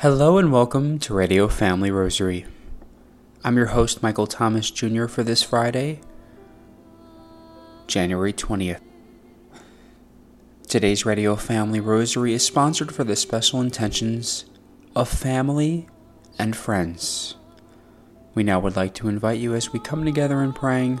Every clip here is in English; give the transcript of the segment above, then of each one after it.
Hello and welcome to Radio Family Rosary. I'm your host, Michael Thomas Jr., for this Friday, January 20th. Today's Radio Family Rosary is sponsored for the special intentions of family and friends. We now would like to invite you as we come together in praying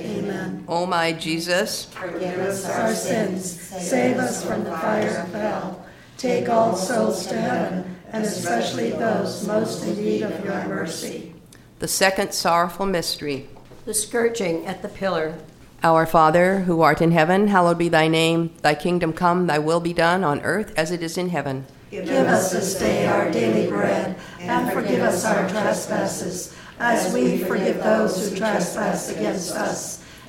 Amen. O my Jesus, Forgive us our sins, save us from the fire of hell. Take all souls to heaven, and especially those most in need of your mercy. the second sorrowful mystery. The scourging at the pillar. Our Father, who art in heaven, hallowed be thy name. Thy kingdom come, thy will be done on earth as it is in heaven. Give us this day our daily bread, and forgive us our trespasses, as we forgive those who trespass against us.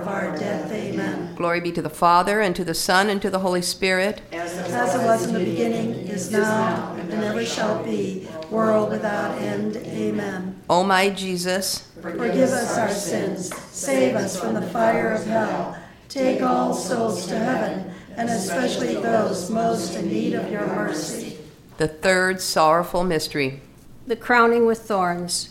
of our death. Amen. Glory be to the Father, and to the Son, and to the Holy Spirit. As it was in the beginning, is now, and ever shall be, world without end. Amen. O my Jesus, Forgive us our sins, save us from the fire of hell. Take all souls to heaven, and especially those most in need of your mercy. the third sorrowful mystery. The crowning with thorns.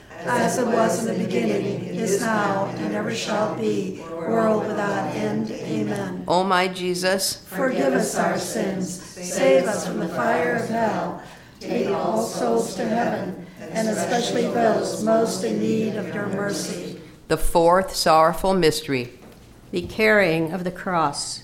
As it was in the beginning, is now, and ever shall be, world without end. Amen. O my Jesus, Forgive us our sins, save us from the fire of hell, take all souls to heaven, and especially those most in need of your mercy. the fourth sorrowful mystery. The carrying of the cross.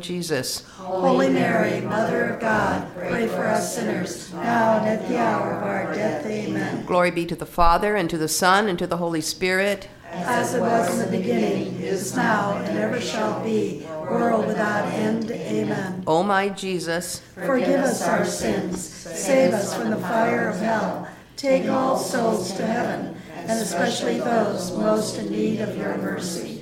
Jesus. Holy Mary, Mother of God, pray for us sinners, now and at the hour of our death. Amen. Glory be to the Father, and to the Son, and to the Holy Spirit. As it was in the beginning, is now, and ever shall be, world without end. Amen. O my Jesus, Forgive us our sins, save us from the fire of hell, take all souls to heaven, and especially those most in need of your mercy.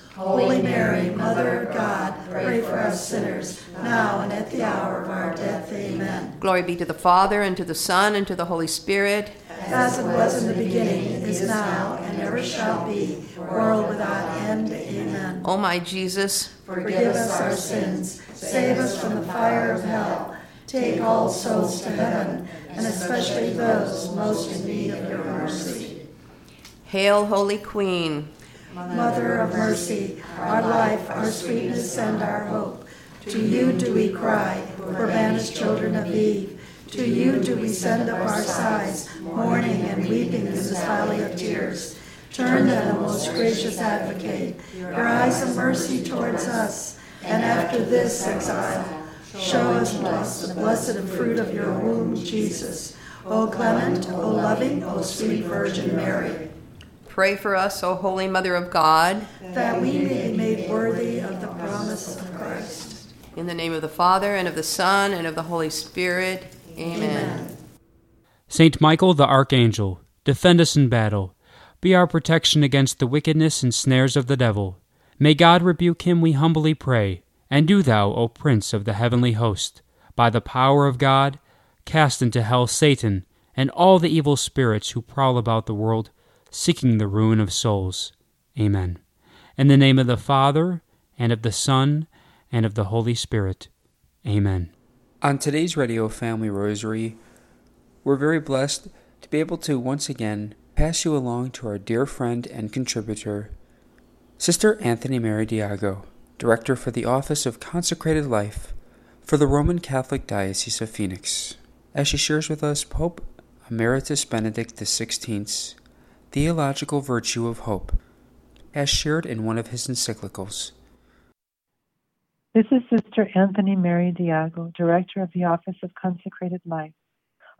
Holy Mary, Mother of God, pray for us sinners, now and at the hour of our death. Amen. Glory be to the Father, and to the Son, and to the Holy Spirit. As it was in the beginning, is now, and ever shall be, world without end. Amen. O my Jesus, Forgive us our sins, save us from the fire of hell. Take all souls to heaven, and especially those most in need of your mercy. Hail, Holy Queen. Mother of mercy, our life, our sweetness, and our hope. To you do we cry, poor banished children of Eve. To you do we send up our sighs, mourning and weeping in this valley of tears. Turn then, O most gracious advocate, your eyes of mercy towards us, and after this exile, show us blessed, the blessed fruit of your womb, Jesus. O clement, O loving, O sweet Virgin Mary, Pray for us, O Holy Mother of God. that we may be made worthy of the promise of Christ. In the name of the Father, and of the Son, and of the Holy Spirit. Amen. Saint Michael the Archangel, defend us in battle. Be our protection against the wickedness and snares of the devil. May God rebuke him, we humbly pray. And do thou, O Prince of the heavenly host, by the power of God, cast into hell Satan and all the evil spirits who prowl about the world, seeking the ruin of souls. Amen. In the name of the Father, and of the Son, and of the Holy Spirit. Amen. On today's Radio Family Rosary, we're very blessed to be able to once again pass you along to our dear friend and contributor, Sister Anthony Mary Diago, Director for the Office of Consecrated Life for the Roman Catholic Diocese of Phoenix, as she shares with us Pope Emeritus Benedict XVI's theological virtue of hope, as shared in one of his encyclicals. This is Sister Anthony Mary Diago, Director of the Office of Consecrated Life,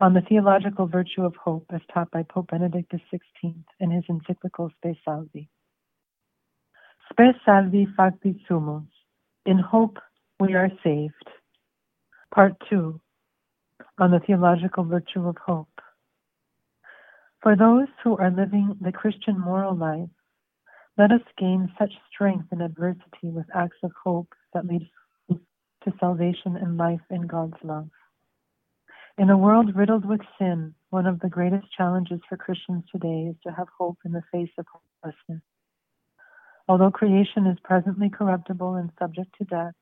on the theological virtue of hope as taught by Pope Benedict XVI in his encyclical Spe Salvi. Spe Salvi Facti Sumus, in hope we are saved. Part 2, on the theological virtue of hope. For those who are living the Christian moral life, let us gain such strength in adversity with acts of hope that lead to salvation and life in God's love. In a world riddled with sin, one of the greatest challenges for Christians today is to have hope in the face of hopelessness. Although creation is presently corruptible and subject to death,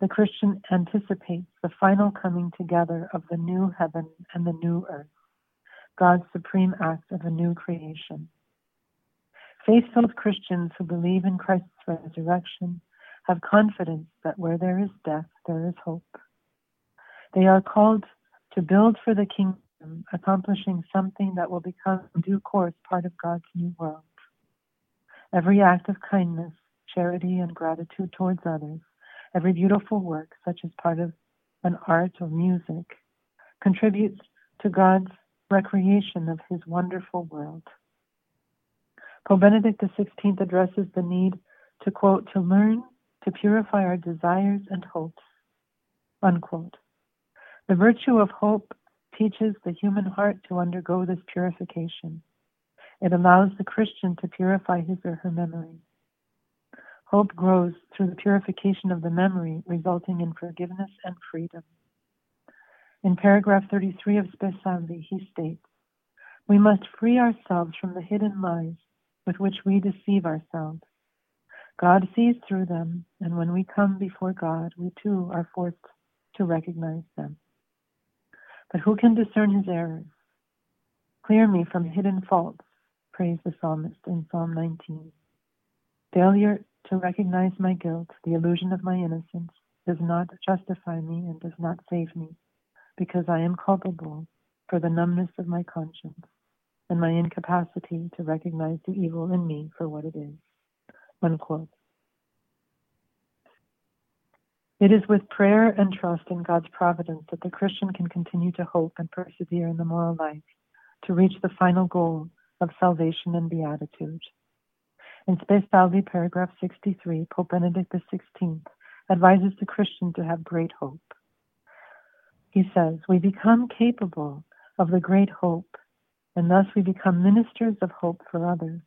the Christian anticipates the final coming together of the new heaven and the new earth, God's supreme act of a new creation. Faith filled Christians who believe in Christ's resurrection have confidence that where there is death, there is hope. They are called to build for the kingdom, accomplishing something that will become in due course part of God's new world. Every act of kindness, charity, and gratitude towards others, every beautiful work, such as part of an art or music, contributes to God's recreation of his wonderful world. Pope Benedict XVI addresses the need to quote, to learn to purify our desires and hopes, unquote. The virtue of hope teaches the human heart to undergo this purification. It allows the Christian to purify his or her memory. Hope grows through the purification of the memory, resulting in forgiveness and freedom. In paragraph 33 of Spe Salvi, he states, We must free ourselves from the hidden lies with which we deceive ourselves. God sees through them, and when we come before God, we too are forced to recognize them. But who can discern his errors? Clear me from hidden faults, prays the psalmist in Psalm 19. Failure to recognize my guilt, the illusion of my innocence, does not justify me and does not save me, because I am culpable for the numbness of my conscience and my incapacity to recognize the evil in me for what it is. Unquote. It is with prayer and trust in God's providence that the Christian can continue to hope and persevere in the moral life to reach the final goal of salvation and beatitude. In Spe Salvi, paragraph 63, Pope Benedict XVI advises the Christian to have great hope. He says, We become capable of the great hope, and thus we become ministers of hope for others.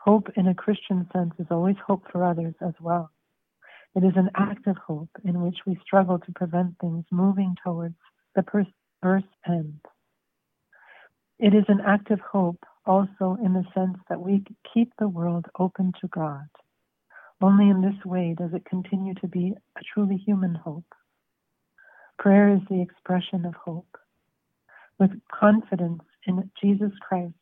Hope in a Christian sense is always hope for others as well. It is an active hope in which we struggle to prevent things moving towards the perverse end. It is an active hope also in the sense that we keep the world open to God. Only in this way does it continue to be a truly human hope. Prayer is the expression of hope. With confidence in Jesus Christ,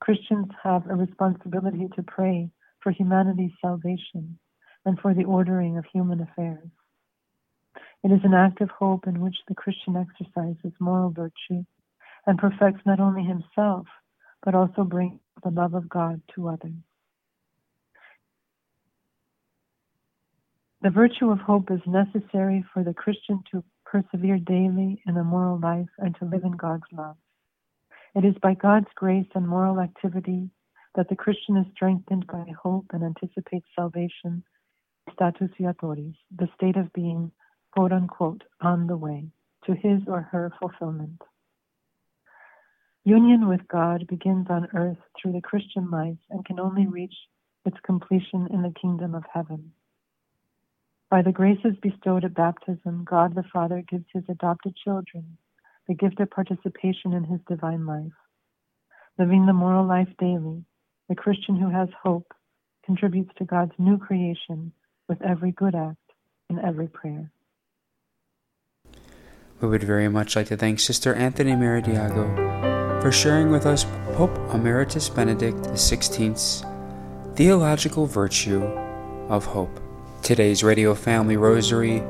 Christians have a responsibility to pray for humanity's salvation and for the ordering of human affairs. It is an act of hope in which the Christian exercises moral virtue and perfects not only himself, but also brings the love of God to others. The virtue of hope is necessary for the Christian to persevere daily in a moral life and to live in God's love. It is by God's grace and moral activity that the Christian is strengthened by hope and anticipates salvation status viatoris, the state of being, quote unquote, on the way to his or her fulfillment. Union with God begins on earth through the Christian life and can only reach its completion in the kingdom of heaven. By the graces bestowed at baptism, God the Father gives his adopted children the gift of participation in his divine life. Living the moral life daily, the Christian who has hope contributes to God's new creation with every good act and every prayer. We would very much like to thank Sister Anthony Mary Diago for sharing with us Pope Emeritus Benedict XVI's theological virtue of hope. Today's Radio Family Rosary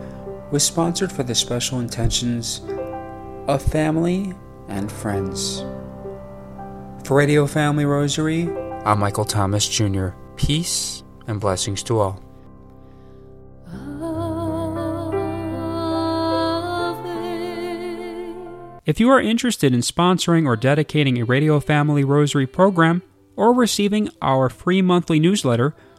was sponsored for the special intentions of family and friends. For Radio Family Rosary, I'm Michael Thomas Jr. Peace and blessings to all. If you are interested in sponsoring or dedicating a Radio Family Rosary program or receiving our free monthly newsletter,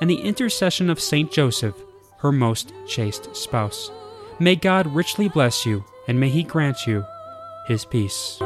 and the intercession of Saint Joseph, her most chaste spouse, may God richly bless you, and may He grant you His peace.